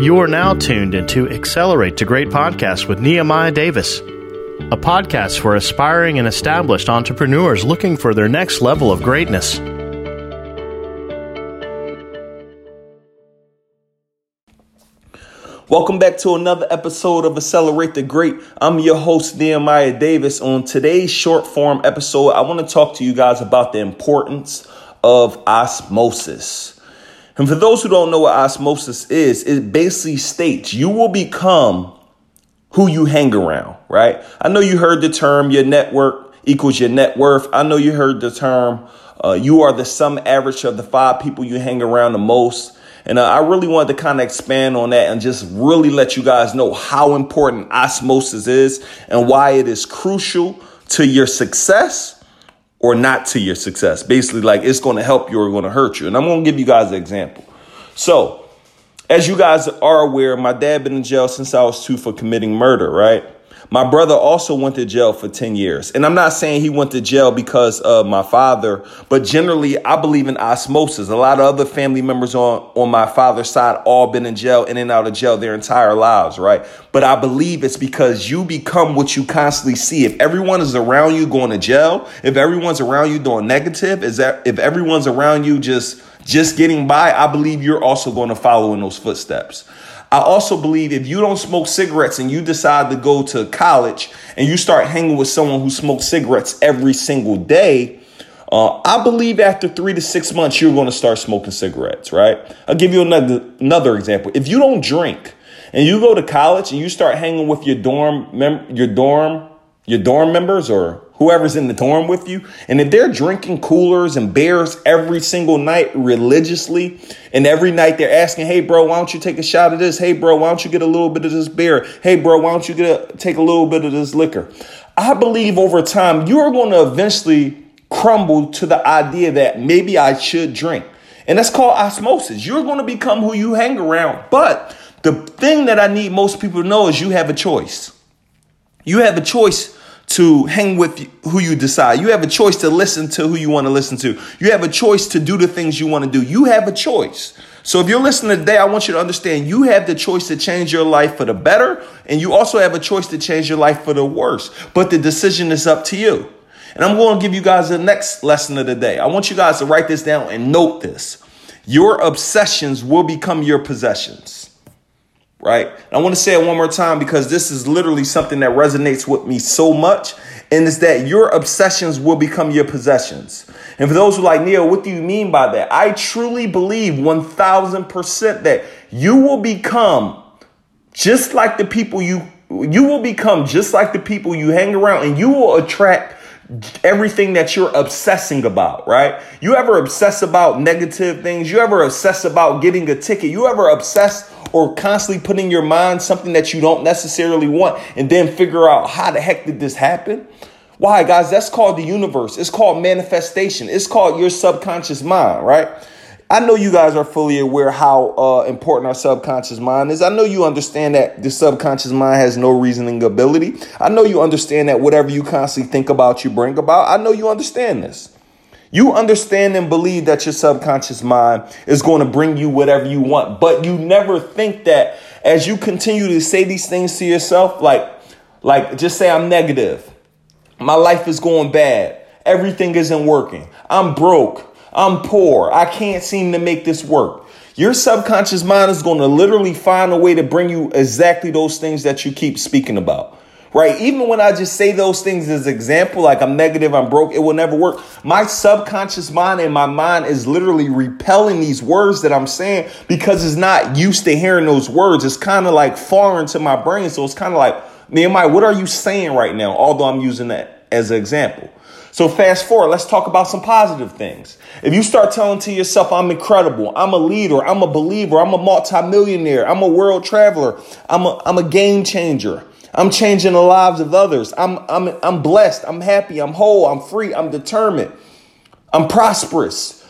You are now tuned into Accelerate the Great Podcast with Nehemiah Davis, a podcast for aspiring and established entrepreneurs looking for their next level of greatness. Welcome back to another episode of Accelerate the Great. I'm your host, Nehemiah Davis. On today's short form episode, I want to talk to you guys about the importance of osmosis. And for those who don't know what osmosis is, it basically states you will become who you hang around, right? I know you heard the term your network equals your net worth. I know you heard the term uh, you are the sum average of the five people you hang around the most. And uh, I really wanted to kind of expand on that and just really let you guys know how important osmosis is and why it is crucial to your success or not to your success. Basically, like it's going to help you or going to hurt you. And I'm going to give you guys an example. So, as you guys are aware, my dad been in jail since I was two for committing murder, right? My brother also went to jail for 10 years. And I'm not saying he went to jail because of my father, but generally I believe in osmosis. A lot of other family members on, on my father's side all been in jail, in and out of jail their entire lives, right? But I believe it's because you become what you constantly see. If everyone is around you going to jail, if everyone's around you doing negative, is that if everyone's around you just just getting by, I believe you're also going to follow in those footsteps. I also believe if you don't smoke cigarettes and you decide to go to college and you start hanging with someone who smokes cigarettes every single day, uh, I believe after three to six months, you're going to start smoking cigarettes, right? I'll give you another, another example. If you don't drink and you go to college and you start hanging with your dorm, mem- your dorm, your dorm members or whoever's in the dorm with you, and if they're drinking coolers and beers every single night religiously, and every night they're asking, "Hey, bro, why don't you take a shot of this? Hey, bro, why don't you get a little bit of this beer? Hey, bro, why don't you get a, take a little bit of this liquor?" I believe over time you're going to eventually crumble to the idea that maybe I should drink. And that's called osmosis. You're going to become who you hang around. But the thing that I need most people to know is you have a choice. You have a choice to hang with who you decide. You have a choice to listen to who you want to listen to. You have a choice to do the things you want to do. You have a choice. So if you're listening today, I want you to understand you have the choice to change your life for the better, and you also have a choice to change your life for the worse. But the decision is up to you. And I'm going to give you guys the next lesson of the day. I want you guys to write this down and note this. Your obsessions will become your possessions right? And I want to say it one more time because this is literally something that resonates with me so much. And it's that your obsessions will become your possessions. And for those who like, Neil, what do you mean by that? I truly believe 1000% that you will become just like the people you, you will become just like the people you hang around and you will attract everything that you're obsessing about, right? You ever obsess about negative things? You ever obsess about getting a ticket? You ever obsess or constantly put in your mind something that you don't necessarily want and then figure out how the heck did this happen? Why, guys? That's called the universe. It's called manifestation. It's called your subconscious mind, right? I know you guys are fully aware how uh, important our subconscious mind is. I know you understand that the subconscious mind has no reasoning ability. I know you understand that whatever you constantly think about, you bring about. I know you understand this. You understand and believe that your subconscious mind is going to bring you whatever you want, but you never think that as you continue to say these things to yourself, like, like just say I'm negative. My life is going bad. Everything isn't working. I'm broke. I'm poor. I can't seem to make this work. Your subconscious mind is going to literally find a way to bring you exactly those things that you keep speaking about right? Even when I just say those things as example, like I'm negative, I'm broke, it will never work. My subconscious mind and my mind is literally repelling these words that I'm saying because it's not used to hearing those words. It's kind of like foreign to my brain. So it's kind of like, Nehemiah, what are you saying right now? Although I'm using that as an example. So fast forward, let's talk about some positive things. If you start telling to yourself, I'm incredible, I'm a leader, I'm a believer, I'm a multimillionaire, I'm a world traveler, I'm a, I'm a game changer, I'm changing the lives of others. I'm, I'm, I'm blessed. I'm happy. I'm whole. I'm free. I'm determined. I'm prosperous.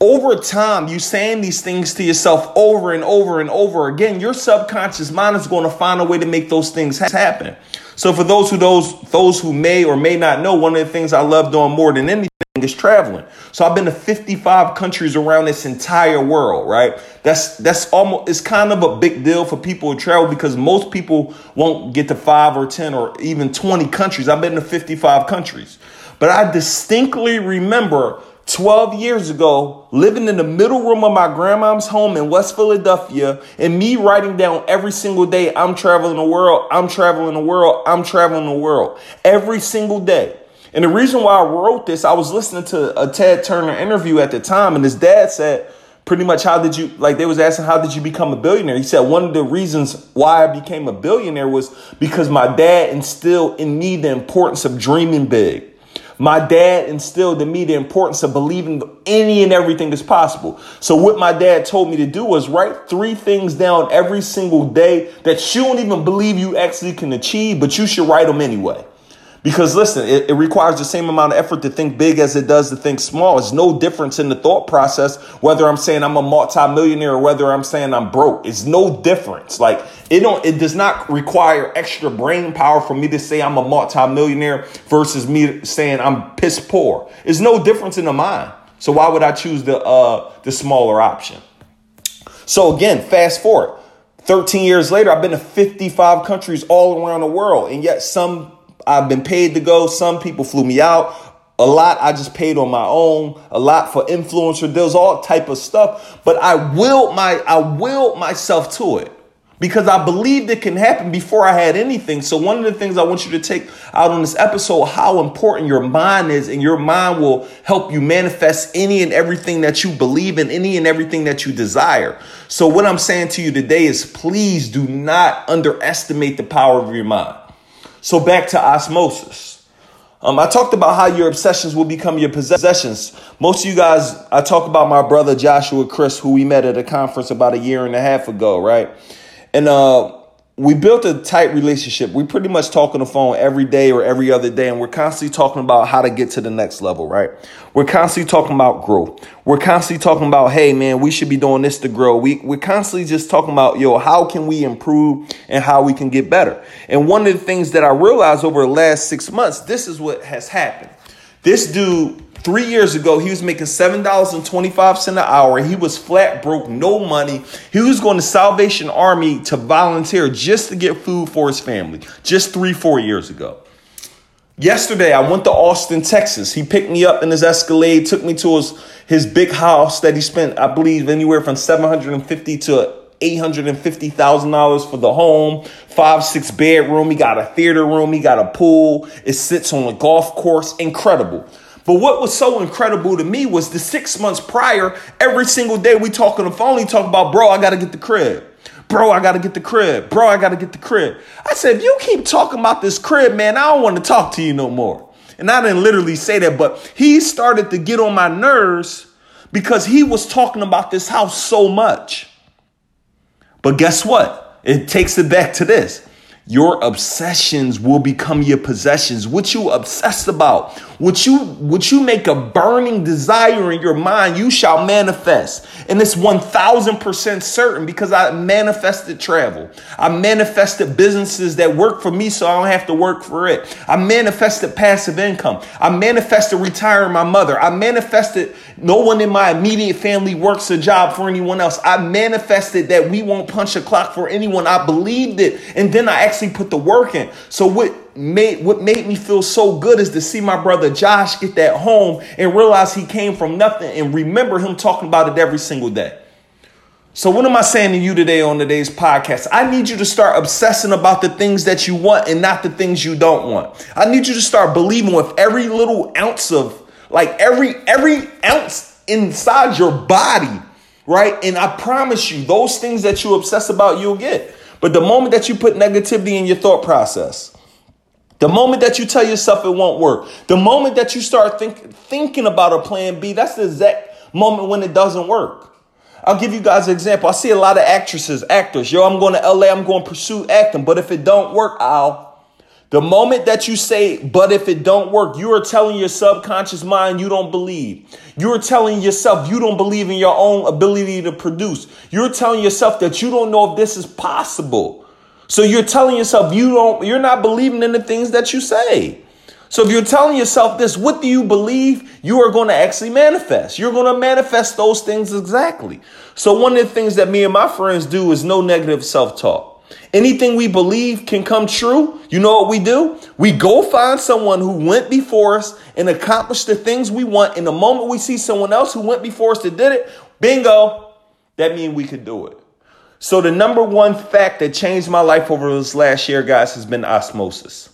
Over time, you saying these things to yourself over and over and over again, your subconscious mind is going to find a way to make those things happen. So for those who those those who may or may not know, one of the things I love doing more than anything is traveling. So I've been to 55 countries around this entire world, right? That's that's almost it's kind of a big deal for people who travel because most people won't get to 5 or 10 or even 20 countries. I've been to 55 countries. But I distinctly remember 12 years ago, living in the middle room of my grandma's home in West Philadelphia, and me writing down every single day, I'm traveling the world, I'm traveling the world, I'm traveling the world, every single day. And the reason why I wrote this, I was listening to a Ted Turner interview at the time, and his dad said, pretty much, how did you, like, they was asking, how did you become a billionaire? He said, one of the reasons why I became a billionaire was because my dad instilled in me the importance of dreaming big. My dad instilled in me the importance of believing any and everything is possible. So what my dad told me to do was write three things down every single day that you don't even believe you actually can achieve, but you should write them anyway. Because listen, it, it, requires the same amount of effort to think big as it does to think small. It's no difference in the thought process, whether I'm saying I'm a multimillionaire or whether I'm saying I'm broke. It's no difference. Like it don't, it does not require extra brain power for me to say I'm a multimillionaire versus me saying I'm piss poor. It's no difference in the mind. So why would I choose the, uh, the smaller option? So again, fast forward. 13 years later, I've been to 55 countries all around the world, and yet some I've been paid to go. Some people flew me out. A lot I just paid on my own. A lot for influencer deals, all type of stuff. But I willed my I willed myself to it because I believed it can happen before I had anything. So one of the things I want you to take out on this episode, how important your mind is, and your mind will help you manifest any and everything that you believe in, any and everything that you desire. So what I'm saying to you today is please do not underestimate the power of your mind. So back to osmosis. Um, I talked about how your obsessions will become your possessions. Most of you guys, I talk about my brother Joshua Chris, who we met at a conference about a year and a half ago, right? And uh, we built a tight relationship. We pretty much talk on the phone every day or every other day, and we're constantly talking about how to get to the next level, right? We're constantly talking about growth. We're constantly talking about, hey man, we should be doing this to grow. We we're constantly just talking about, yo, how can we improve and how we can get better. And one of the things that I realized over the last six months, this is what has happened. This dude Three years ago, he was making $7.25 an hour. He was flat broke, no money. He was going to Salvation Army to volunteer just to get food for his family, just three, four years ago. Yesterday, I went to Austin, Texas. He picked me up in his Escalade, took me to his, his big house that he spent, I believe, anywhere from 750 to $850,000 for the home, five, six bedroom. He got a theater room. He got a pool. It sits on a golf course. Incredible. But what was so incredible to me was the six months prior, every single day we talk on the phone, he talk about, bro, I gotta get the crib. Bro, I gotta get the crib. Bro, I gotta get the crib. I said, if you keep talking about this crib, man, I don't want to talk to you no more. And I didn't literally say that, but he started to get on my nerves because he was talking about this house so much. But guess what? It takes it back to this. Your obsessions will become your possessions. What you obsess about, what you what you make a burning desire in your mind, you shall manifest. And it's 1000% certain because I manifested travel. I manifested businesses that work for me so I don't have to work for it. I manifested passive income. I manifested retiring my mother. I manifested no one in my immediate family works a job for anyone else. I manifested that we won't punch a clock for anyone. I believed it. And then I actually put the work in. So what made what made me feel so good is to see my brother Josh get that home and realize he came from nothing and remember him talking about it every single day. So what am I saying to you today on today's podcast? I need you to start obsessing about the things that you want and not the things you don't want. I need you to start believing with every little ounce of like every every ounce inside your body, right? And I promise you, those things that you obsess about, you'll get. But the moment that you put negativity in your thought process, the moment that you tell yourself it won't work, the moment that you start think, thinking about a plan B, that's the exact moment when it doesn't work. I'll give you guys an example. I see a lot of actresses, actors. Yo, I'm going to LA, I'm going to pursue acting. But if it don't work, I'll. The moment that you say, but if it don't work, you are telling your subconscious mind you don't believe. You're telling yourself you don't believe in your own ability to produce. You're telling yourself that you don't know if this is possible. So you're telling yourself you don't you're not believing in the things that you say. So if you're telling yourself this, what do you believe you are going to actually manifest? You're going to manifest those things exactly. So one of the things that me and my friends do is no negative self-talk. Anything we believe can come true. You know what we do? We go find someone who went before us and accomplished the things we want. In the moment we see someone else who went before us that did it, bingo, that means we could do it. So the number one fact that changed my life over this last year, guys, has been osmosis.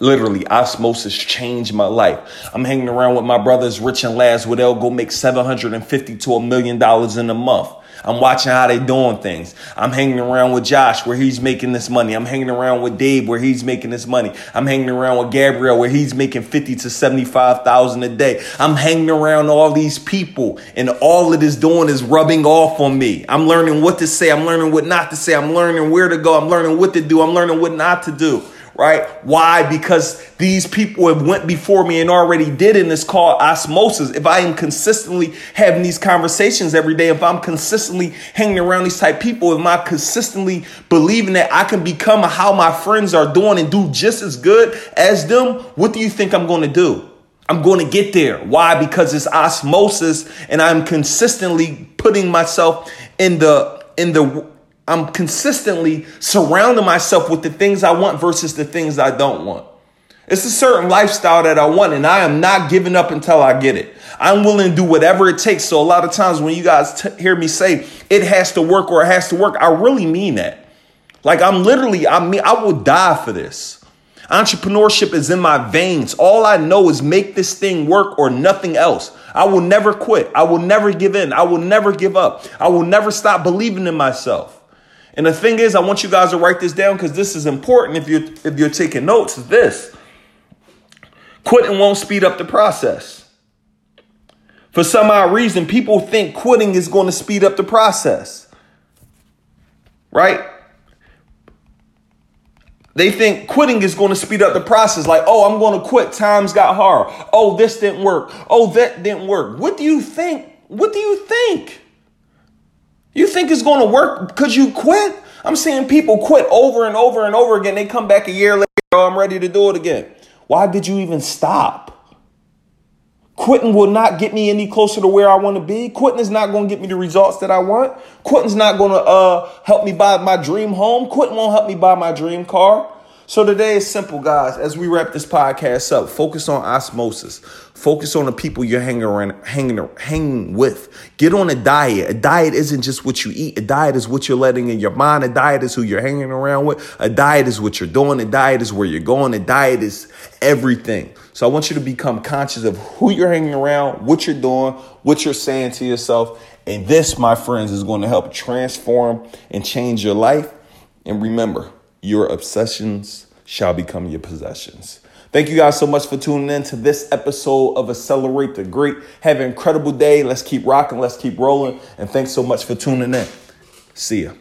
Literally, osmosis changed my life. I'm hanging around with my brothers, Rich and Laz, where they'll go make 750 to a million dollars in a month. I'm watching how they doing things. I'm hanging around with Josh where he's making this money. I'm hanging around with Dave where he's making this money. I'm hanging around with Gabriel where he's making 50 to 75,000 a day. I'm hanging around all these people and all it is doing is rubbing off on me. I'm learning what to say. I'm learning what not to say. I'm learning where to go. I'm learning what to do. I'm learning what not to do right? Why? Because these people have went before me and already did and it's called osmosis. If I am consistently having these conversations every day, if I'm consistently hanging around these type people, if I'm consistently believing that I can become how my friends are doing and do just as good as them, what do you think I'm going to do? I'm going to get there. Why? Because it's osmosis and I'm consistently putting myself in the in the I'm consistently surrounding myself with the things I want versus the things I don't want. It's a certain lifestyle that I want, and I am not giving up until I get it. I'm willing to do whatever it takes. So, a lot of times when you guys t- hear me say it has to work or it has to work, I really mean that. Like, I'm literally, I mean, I will die for this. Entrepreneurship is in my veins. All I know is make this thing work or nothing else. I will never quit. I will never give in. I will never give up. I will never stop believing in myself. And the thing is, I want you guys to write this down because this is important if you're if you're taking notes. This quitting won't speed up the process. For some odd reason, people think quitting is going to speed up the process. Right? They think quitting is going to speed up the process. Like, oh, I'm going to quit. Times got hard. Oh, this didn't work. Oh, that didn't work. What do you think? What do you think? You think it's going to work because you quit? I'm seeing people quit over and over and over again. They come back a year later, oh, I'm ready to do it again. Why did you even stop? Quitting will not get me any closer to where I want to be. Quitting is not going to get me the results that I want. Quitting's not going to uh, help me buy my dream home. Quitting won't help me buy my dream car. So today is simple, guys. As we wrap this podcast up, focus on osmosis. Focus on the people you're hanging around, hanging, hanging with. Get on a diet. A diet isn't just what you eat. A diet is what you're letting in your mind. A diet is who you're hanging around with. A diet is what you're doing. A diet is where you're going. A diet is everything. So I want you to become conscious of who you're hanging around, what you're doing, what you're saying to yourself. And this, my friends, is going to help transform and change your life. And remember, your obsessions shall become your possessions. Thank you guys so much for tuning in to this episode of Accelerate the Great. Have an incredible day. Let's keep rocking. Let's keep rolling. And thanks so much for tuning in. See ya.